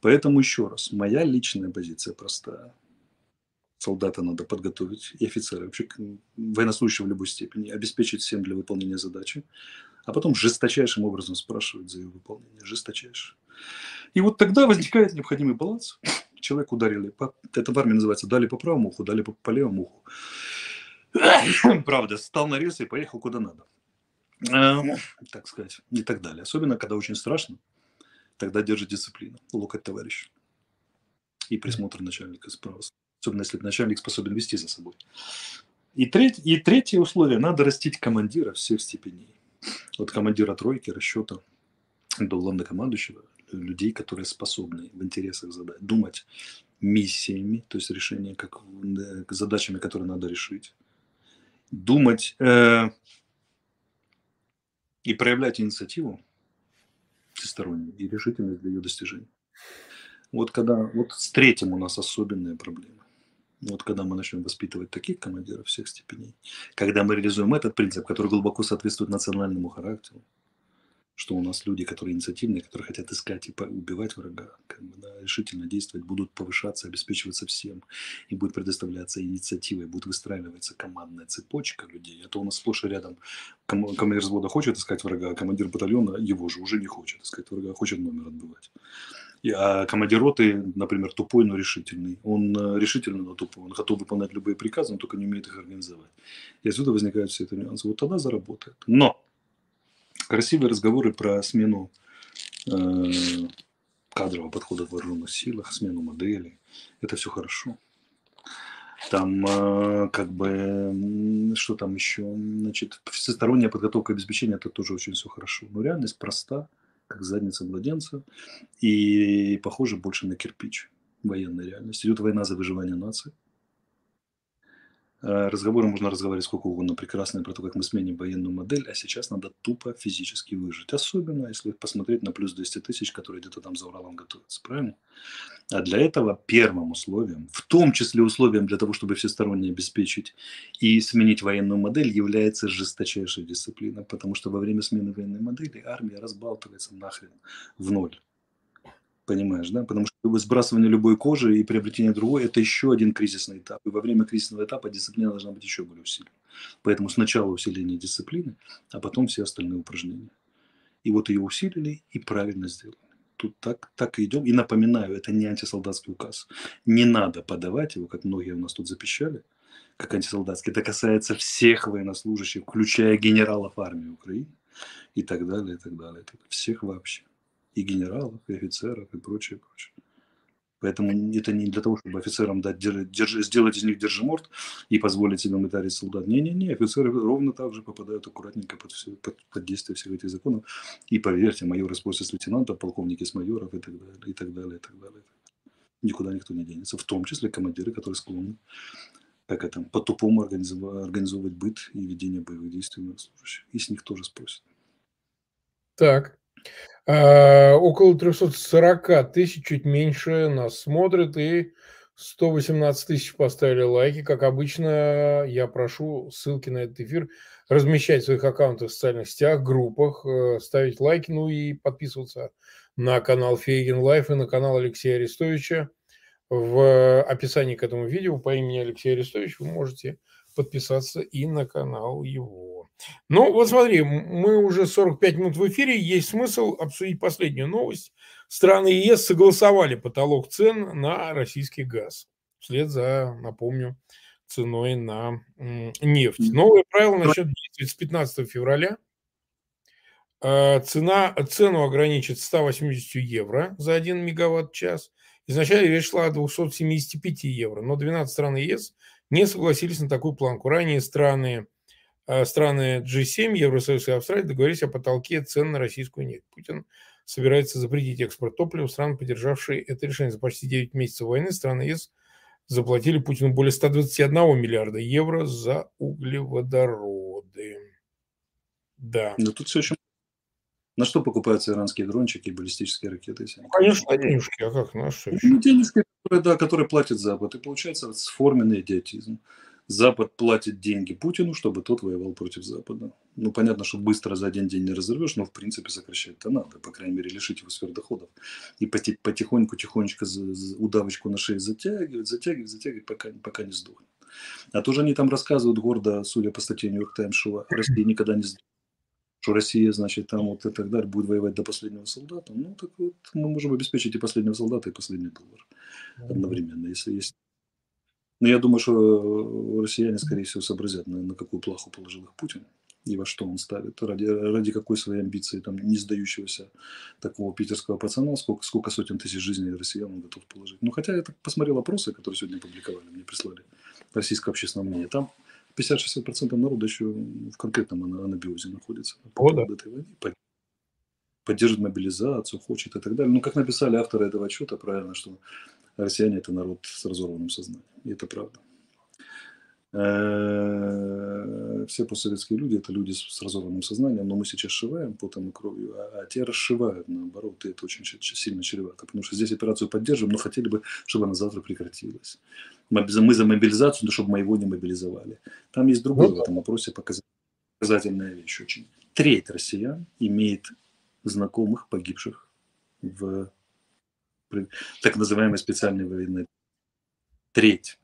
B: Поэтому еще раз, моя личная позиция простая солдата надо подготовить, и офицера, вообще военнослужащего в любой степени, обеспечить всем для выполнения задачи а потом жесточайшим образом спрашивают за ее выполнение, жесточайше. И вот тогда возникает необходимый баланс. Человек ударили, по, это в армии называется, дали по правому уху, дали по, по левому уху. Правда, стал на рельсы и поехал куда надо. Эм, так сказать, и так далее. Особенно, когда очень страшно, тогда держит дисциплину, локоть товарища и присмотр начальника справа. Особенно, если начальник способен вести за собой. И, треть, и третье условие – надо растить командира всех степеней от командира тройки расчета до главнокомандующего людей, которые способны в интересах задать, думать миссиями, то есть решение как да, задачами, которые надо решить, думать э, и проявлять инициативу всестороннюю и решительность для ее достижения. Вот когда вот с третьим у нас особенная проблема. Вот когда мы начнем воспитывать таких командиров всех степеней, когда мы реализуем этот принцип, который глубоко соответствует национальному характеру, что у нас люди, которые инициативные, которые хотят искать и убивать врага, как бы, да, решительно действовать, будут повышаться, обеспечиваться всем, и будет предоставляться инициатива, и будет выстраиваться командная цепочка людей. А то у нас сплошь и рядом ком- командир взвода хочет искать врага, а командир батальона его же уже не хочет искать врага, а хочет номер отбывать. А командир роты, например, тупой, но решительный. Он э, решительный, но тупой. Он готов выполнять любые приказы, но только не умеет их организовать. И отсюда возникают все эти нюансы. Вот тогда заработает. Но красивые разговоры про смену э, кадрового подхода в вооруженных силах, смену модели, это все хорошо. Там э, как бы, что там еще, значит, всесторонняя подготовка и обеспечение, это тоже очень все хорошо. Но реальность проста – как задница младенца, и похоже больше на кирпич военной реальности. Идет война за выживание нации. Э, разговоры можно разговаривать сколько угодно прекрасно про то, как мы сменим военную модель, а сейчас надо тупо физически выжить. Особенно, если посмотреть на плюс 200 тысяч, которые где-то там за Уралом готовятся, правильно? А для этого первым условием, в том числе условием для того, чтобы всесторонне обеспечить и сменить военную модель, является жесточайшая дисциплина, потому что во время смены военной модели армия разбалтывается нахрен в ноль. Понимаешь, да? Потому что сбрасывание любой кожи и приобретение другой – это еще один кризисный этап. И во время кризисного этапа дисциплина должна быть еще более усилена. Поэтому сначала усиление дисциплины, а потом все остальные упражнения. И вот ее усилили и правильно сделали. Тут так, так и идем. И напоминаю, это не антисолдатский указ. Не надо подавать его, как многие у нас тут запищали, как антисолдатский. Это касается всех военнослужащих, включая генералов армии Украины и так далее, и так далее. Всех вообще и генералов, и офицеров, и прочее, прочее. Поэтому это не для того, чтобы офицерам дать, держи, сделать из них держиморт и позволить себе мытарить солдат. Не-не-не, офицеры ровно так же попадают аккуратненько под, все, под, под действие всех этих законов. И поверьте, майоры спросят с лейтенанта, полковники с майоров и так далее, и так далее, и так далее. Никуда никто не денется, в том числе командиры, которые склонны как это, по-тупому организовать, организовывать быт и ведение боевых действий военнослужащих. И с них тоже спросят.
A: Так. А, около 340 тысяч, чуть меньше, нас смотрят, и 118 тысяч поставили лайки. Как обычно, я прошу ссылки на этот эфир размещать в своих аккаунтах в социальных сетях, группах, э, ставить лайки, ну и подписываться на канал Фейгин Live и на канал Алексея Арестовича. В описании к этому видео по имени Алексей Арестович вы можете подписаться и на канал его. Ну, вот смотри, мы уже 45 минут в эфире, есть смысл обсудить последнюю новость. Страны ЕС согласовали потолок цен на российский газ. Вслед за, напомню, ценой на нефть. Новое правило начнет действовать с 15 февраля. А, цена, цену ограничит 180 евро за 1 мегаватт-час. Изначально речь шла о 275 евро, но 12 стран ЕС не согласились на такую планку. Ранее страны, э, страны G7, Евросоюз и Австралия договорились о потолке цен на российскую нефть. Путин собирается запретить экспорт топлива. Страны, поддержавшие это решение за почти 9 месяцев войны, страны ЕС заплатили Путину более 121 миллиарда евро за углеводороды. Да.
B: Но тут все очень на что покупаются иранские дрончики и баллистические ракеты?
A: Ну, конечно, денежки, а как? На что
B: еще? Ну, денежки, которые, да, которые платит Запад. И получается сформенный идиотизм. Запад платит деньги Путину, чтобы тот воевал против Запада. Ну, понятно, что быстро за один день не разорвешь, но, в принципе, сокращать-то надо. По крайней мере, лишить его сфер доходов. И потихоньку, тихонечко удавочку на шее затягивать, затягивать, затягивать, пока, пока не сдохнет. А тоже они там рассказывают гордо, судя по статье Нью-Йорк Таймс, что Россия никогда не сдохнет что Россия, значит, там вот и так далее, будет воевать до последнего солдата, ну, так вот мы можем обеспечить и последнего солдата, и последний доллар одновременно, если есть. Но я думаю, что россияне, скорее всего, сообразят, на, на какую плаху положил их Путин и во что он ставит, ради, ради какой своей амбиции, там, не сдающегося такого питерского пацана, сколько, сколько сотен тысяч жизней россиян он готов положить. Ну, хотя я так посмотрел опросы, которые сегодня публиковали, мне прислали российское общественное мнение, там 50-60% народа еще в конкретном анабиозе находится по О, да. этой войны. Поддержит мобилизацию, хочет и так далее. Ну, как написали авторы этого отчета, правильно, что россияне – это народ с разорванным сознанием. И это правда. Э, все постсоветские люди – это люди с разорванным сознанием, но мы сейчас сшиваем потом и кровью, а, а те расшивают, наоборот, и это очень сильно чревато. Потому что здесь операцию поддерживаем, но хотели бы, чтобы она завтра прекратилась. Мы за мобилизацию, но чтобы мы его не мобилизовали. Там есть другой ну, в этом вопросе показательная вещь очень. Треть россиян имеет знакомых, погибших в так называемой специальной военной. Треть.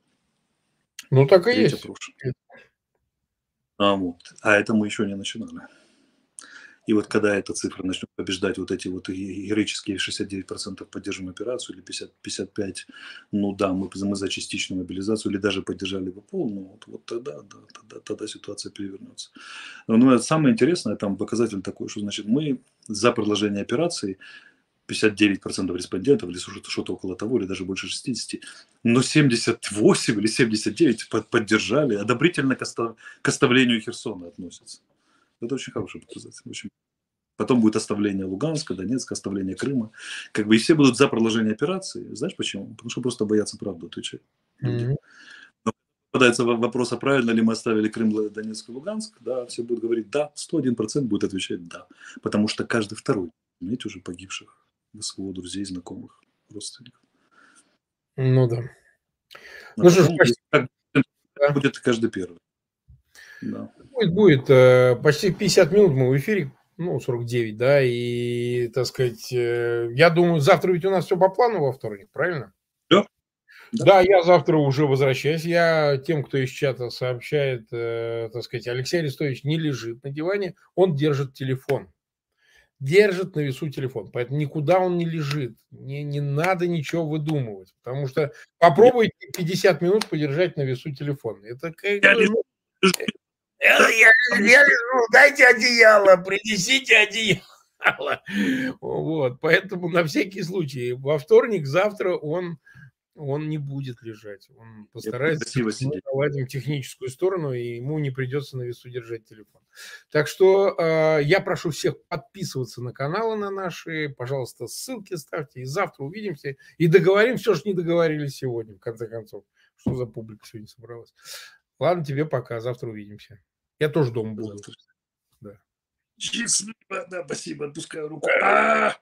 A: Ну, так и Треть есть. Опрошен.
B: А, вот. а это мы еще не начинали. И вот когда эта цифра начнет побеждать вот эти вот героические 69% поддержим операцию или 50, 55, ну да, мы, мы за частичную мобилизацию или даже поддержали бы полную, вот, вот тогда, да, тогда, тогда ситуация перевернется. Но самое интересное, там показатель такой, что значит мы за продолжение операции 59% респондентов или что-то около того, или даже больше 60, но 78 или 79 поддержали, одобрительно к, к оставлению Херсона относятся. Это очень хороший показатель. Очень. Потом будет оставление Луганска, Донецка, оставление Крыма. Как бы и все будут за продолжение операции. Знаешь почему? Потому что просто боятся правду отвечать. Mm-hmm. Но попадается вопрос, а правильно ли мы оставили Крым, Донецк и Луганск, да, все будут говорить да, 101% будет отвечать да. Потому что каждый второй, имеете уже погибших, своего друзей, знакомых, родственников.
A: Ну да.
B: Но ну что ж, будет каждый первый.
A: Да. Будет, будет. Э, почти 50 минут мы в эфире, ну, 49, да, и, так сказать, э, я думаю, завтра ведь у нас все по плану во вторник, правильно?
B: Да.
A: Да, да я завтра уже возвращаюсь. Я тем, кто из чата сообщает, э, так сказать, Алексей Арестович не лежит на диване, он держит телефон. Держит на весу телефон. Поэтому никуда он не лежит. Не, не надо ничего выдумывать. Потому что попробуйте 50 минут подержать на весу телефон. Это как. Я, я, я лежу, дайте одеяло, принесите одеяло. Вот, поэтому на всякий случай во вторник, завтра он он не будет лежать. Он постарается наладить техническую сторону, и ему не придется на весу держать телефон. Так что э, я прошу всех подписываться на каналы на наши. Пожалуйста, ссылки ставьте. И завтра увидимся. И договорим все, что не договорились сегодня, в конце концов. Что за публика сегодня собралась. Ладно, тебе пока. Завтра увидимся. Я тоже дома буду.
B: Да. Счастливо, да, спасибо. Отпускаю руку. А-а-а!